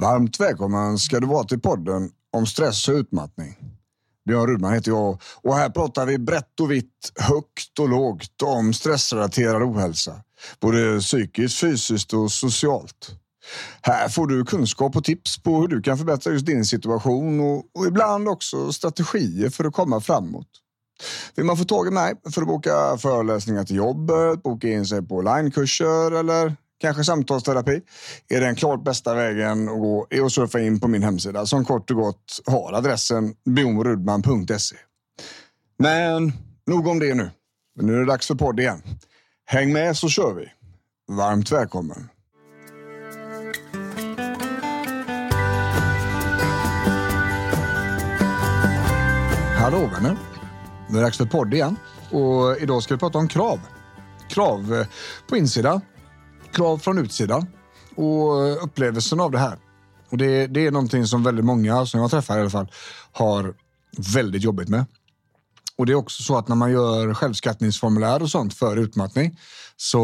Varmt välkommen ska du vara till podden om stress och utmattning. Björn Rudman heter jag och här pratar vi brett och vitt, högt och lågt om stressrelaterad ohälsa. Både psykiskt, fysiskt och socialt. Här får du kunskap och tips på hur du kan förbättra just din situation och, och ibland också strategier för att komma framåt. Vill man få tag i mig för att boka föreläsningar till jobbet, boka in sig på onlinekurser eller kanske samtalsterapi är den klart bästa vägen att gå är att surfa in på min hemsida som kort och gott har adressen bjornrudman.se. Men nog om det nu. Nu är det dags för podd igen. Häng med så kör vi. Varmt välkommen. Hallå vänner! Nu är det dags för podd igen. Och idag ska vi prata om krav. Krav på insidan, krav från utsidan och eh, upplevelsen av det här. Och det, det är någonting som väldigt många, som jag träffar i alla fall, har väldigt jobbigt med. Och det är också så att när man gör självskattningsformulär och sånt för utmattning så,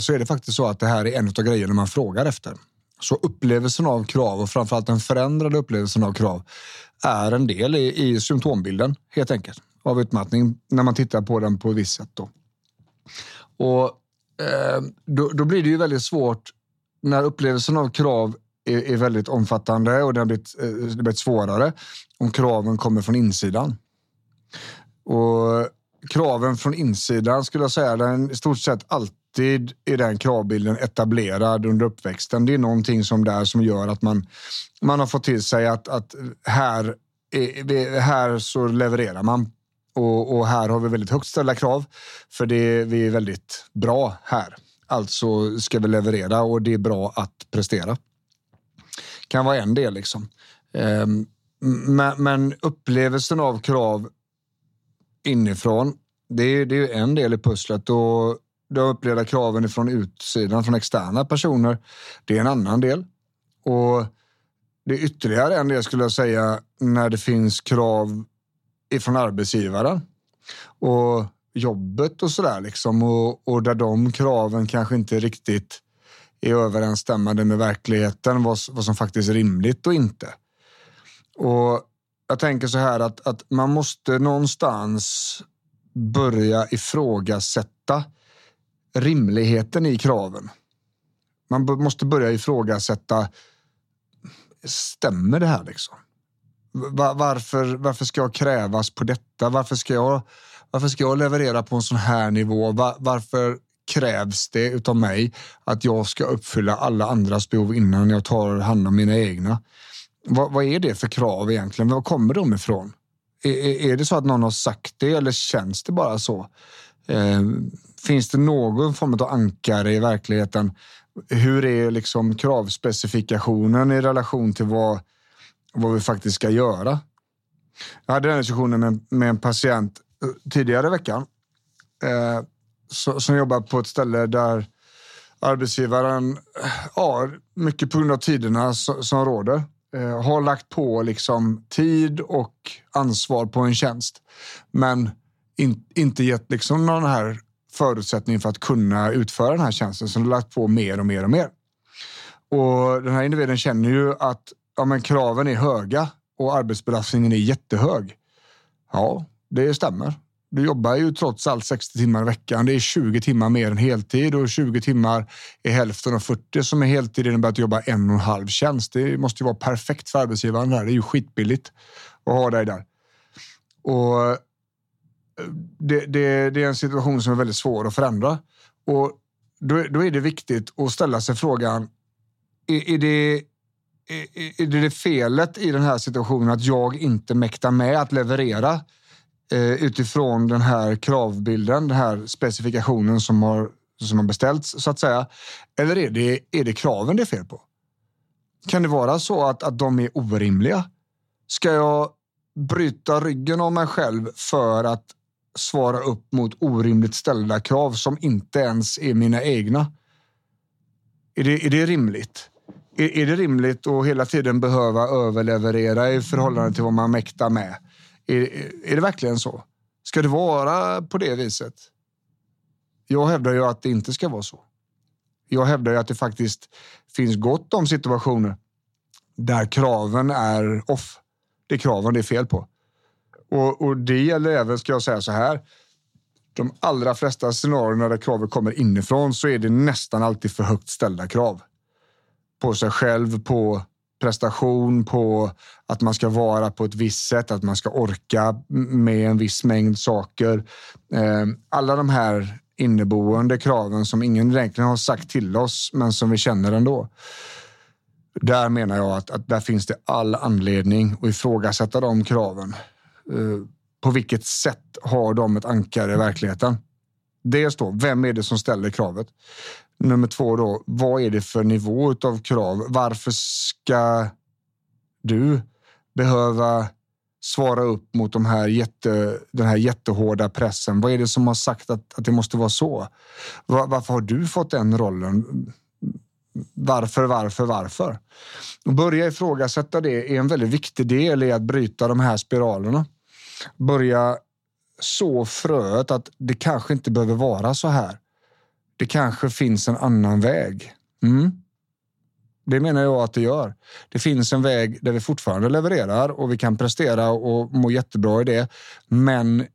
så är det faktiskt så att det här är en av grejerna man frågar efter. Så upplevelsen av krav och framförallt den förändrade upplevelsen av krav är en del i, i symptombilden helt enkelt av utmattning när man tittar på den på ett visst sätt. Då. Och Eh, då, då, blir det ju väldigt svårt när upplevelsen av krav är, är väldigt omfattande och det har blivit, eh, det har blivit svårare om kraven kommer från insidan. Och kraven från insidan skulle jag säga, den i stort sett alltid är den kravbilden etablerad under uppväxten. Det är någonting som där som gör att man, man har fått till sig att, att här, är, här så levererar man och, och, här har vi väldigt högt ställda krav för det, vi är väldigt bra här. Alltså ska vi leverera och det är bra att prestera. Kan vara en del liksom. Ehm, men, men upplevelsen av krav inifrån, det är, det är en del i pusslet. Och de upplevda kraven från utsidan, från externa personer, det är en annan del. Och det är ytterligare en del skulle jag säga när det finns krav ifrån arbetsgivaren och jobbet och sådär liksom. Och, och där de kraven kanske inte riktigt är överensstämmande med verkligheten, vad, vad som faktiskt är rimligt och inte. Och jag tänker så här att, att man måste någonstans börja ifrågasätta rimligheten i kraven. Man måste börja ifrågasätta, stämmer det här liksom? Varför, varför ska jag krävas på detta? Varför ska jag, varför ska jag leverera på en sån här nivå? Var, varför krävs det utav mig att jag ska uppfylla alla andras behov innan jag tar hand om mina egna? Vad, vad är det för krav egentligen? Var kommer de ifrån? Är, är det så att någon har sagt det eller känns det bara så? Eh, finns det någon form av ankare i verkligheten? Hur är liksom kravspecifikationen i relation till vad vad vi faktiskt ska göra. Jag hade den diskussionen med, med en patient eh, tidigare i veckan eh, så, som jobbar på ett ställe där arbetsgivaren, eh, ja, mycket på grund av tiderna som, som råder, eh, har lagt på liksom tid och ansvar på en tjänst. Men in, inte gett liksom någon här förutsättning för att kunna utföra den här tjänsten. Så de har lagt på mer och mer och mer. Och den här individen känner ju att ja, men kraven är höga och arbetsbelastningen är jättehög. Ja, det stämmer. Du jobbar ju trots allt 60 timmar i veckan. Det är 20 timmar mer än heltid och 20 timmar är hälften av 40 som är heltid. Det innebär att du jobbar en och en halv tjänst. Det måste ju vara perfekt för arbetsgivaren. Där. Det är ju skitbilligt att ha dig där. Och eh, det, det, det är en situation som är väldigt svår att förändra. Och då, då är det viktigt att ställa sig frågan, är, är det är det felet i den här situationen att jag inte mäktar med att leverera eh, utifrån den här kravbilden, den här specifikationen som har, som har beställts så att säga? Eller är det, är det kraven det är fel på? Kan det vara så att, att de är orimliga? Ska jag bryta ryggen av mig själv för att svara upp mot orimligt ställda krav som inte ens är mina egna? Är det, är det rimligt? Är, är det rimligt att hela tiden behöva överleverera i förhållande till vad man mäktar med? Är, är det verkligen så? Ska det vara på det viset? Jag hävdar ju att det inte ska vara så. Jag hävdar ju att det faktiskt finns gott om situationer där kraven är off. Det är kraven det är fel på. Och, och det gäller även, ska jag säga så här, de allra flesta scenarierna där kravet kommer inifrån så är det nästan alltid för högt ställda krav. På sig själv, på prestation, på att man ska vara på ett visst sätt, att man ska orka med en viss mängd saker. Ehm, alla de här inneboende kraven som ingen egentligen har sagt till oss, men som vi känner ändå. Där menar jag att, att där finns det all anledning att ifrågasätta de kraven. Ehm, på vilket sätt har de ett ankare i verkligheten? Dels då, vem är det som ställer kravet? Nummer två då, vad är det för nivå av krav? Varför ska du behöva svara upp mot de här jätte, den här jättehårda pressen? Vad är det som har sagt att, att det måste vara så? Var, varför har du fått den rollen? Varför, varför, varför? Och börja ifrågasätta det är en väldigt viktig del i att bryta de här spiralerna. Börja så fröet att det kanske inte behöver vara så här. Det kanske finns en annan väg. Mm. Det menar jag att det gör. Det finns en väg där vi fortfarande levererar och vi kan prestera och må jättebra i det. Men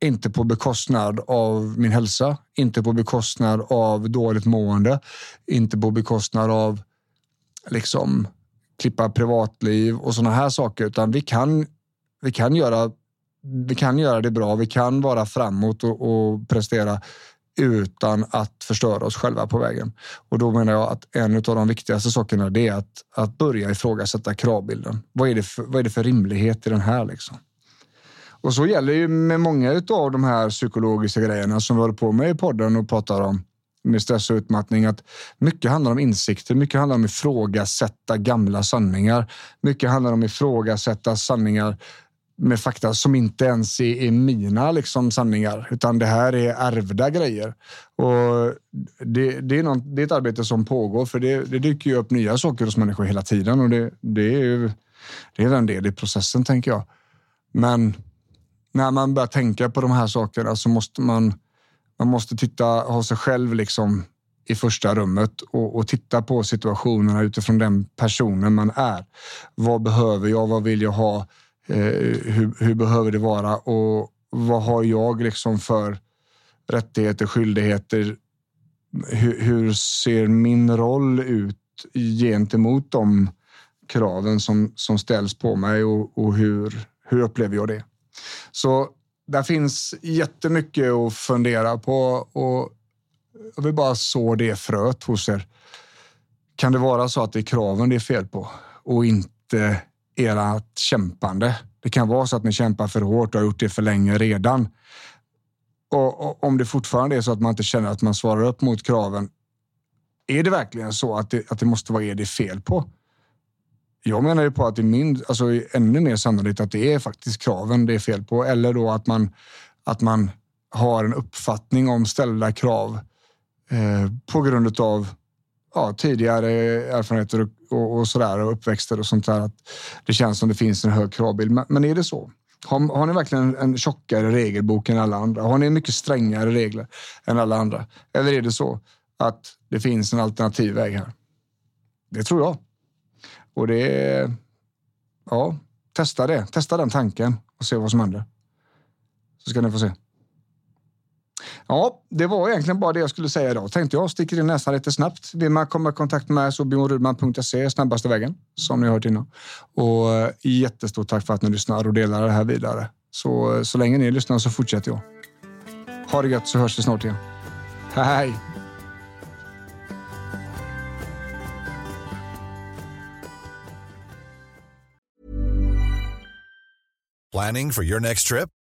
inte på bekostnad av min hälsa, inte på bekostnad av dåligt mående, inte på bekostnad av liksom klippa privatliv och sådana här saker, utan vi kan, vi kan göra vi kan göra det bra. Vi kan vara framåt och, och prestera utan att förstöra oss själva på vägen. Och då menar jag att en av de viktigaste sakerna är att, att börja ifrågasätta kravbilden. Vad är, det för, vad är det för rimlighet i den här? Liksom? Och så gäller ju med många av de här psykologiska grejerna som vi håller på med i podden och pratar om med stress och utmattning att mycket handlar om insikter, mycket handlar om ifrågasätta gamla sanningar. Mycket handlar om ifrågasätta sanningar med fakta som inte ens är, är mina liksom, sanningar, utan det här är ärvda grejer. Och det, det, är något, det är ett arbete som pågår, för det, det dyker ju upp nya saker hos människor hela tiden och det, det är ju det är en del i processen, tänker jag. Men när man börjar tänka på de här sakerna så måste man, man måste titta, ha sig själv liksom i första rummet och, och, titta på situationerna utifrån den personen man är. Vad behöver jag? Vad vill jag ha? Eh, hur, hur, behöver det vara och vad har jag liksom för rättigheter, skyldigheter? Hur, hur ser min roll ut gentemot de kraven som, som ställs på mig och, och hur, hur upplever jag det? Så där finns jättemycket att fundera på och jag vill bara så det fröet hos er. Kan det vara så att det är kraven det är fel på och inte ert kämpande. Det kan vara så att ni kämpar för hårt och har gjort det för länge redan. Och, och, om det fortfarande är så att man inte känner att man svarar upp mot kraven. Är det verkligen så att det, att det måste vara er det är fel på? Jag menar ju på att det är min, alltså ännu mer sannolikt att det är faktiskt kraven det är fel på. Eller då att man, att man har en uppfattning om ställda krav eh, på grund av ja, tidigare erfarenheter och, och, och sådär och uppväxter och sånt där. Att det känns som det finns en hög kravbild. Men, men är det så? Har, har ni verkligen en tjockare regelbok än alla andra? Har ni mycket strängare regler än alla andra? Eller är det så att det finns en alternativ väg här? Det tror jag. Och det är... Ja, testa det. Testa den tanken och se vad som händer. Så ska ni få se. Ja, det var egentligen bara det jag skulle säga idag. Tänkte jag sticker in näsan lite snabbt. Vill man komma i kontakt med mig så bjornrudman.se snabbaste vägen, som ni har hört innan. Och eh, jättestort tack för att ni lyssnar och delar det här vidare. Så, eh, så länge ni lyssnar så fortsätter jag. Ha det gött så hörs vi snart igen. Hej! Planning for your next trip?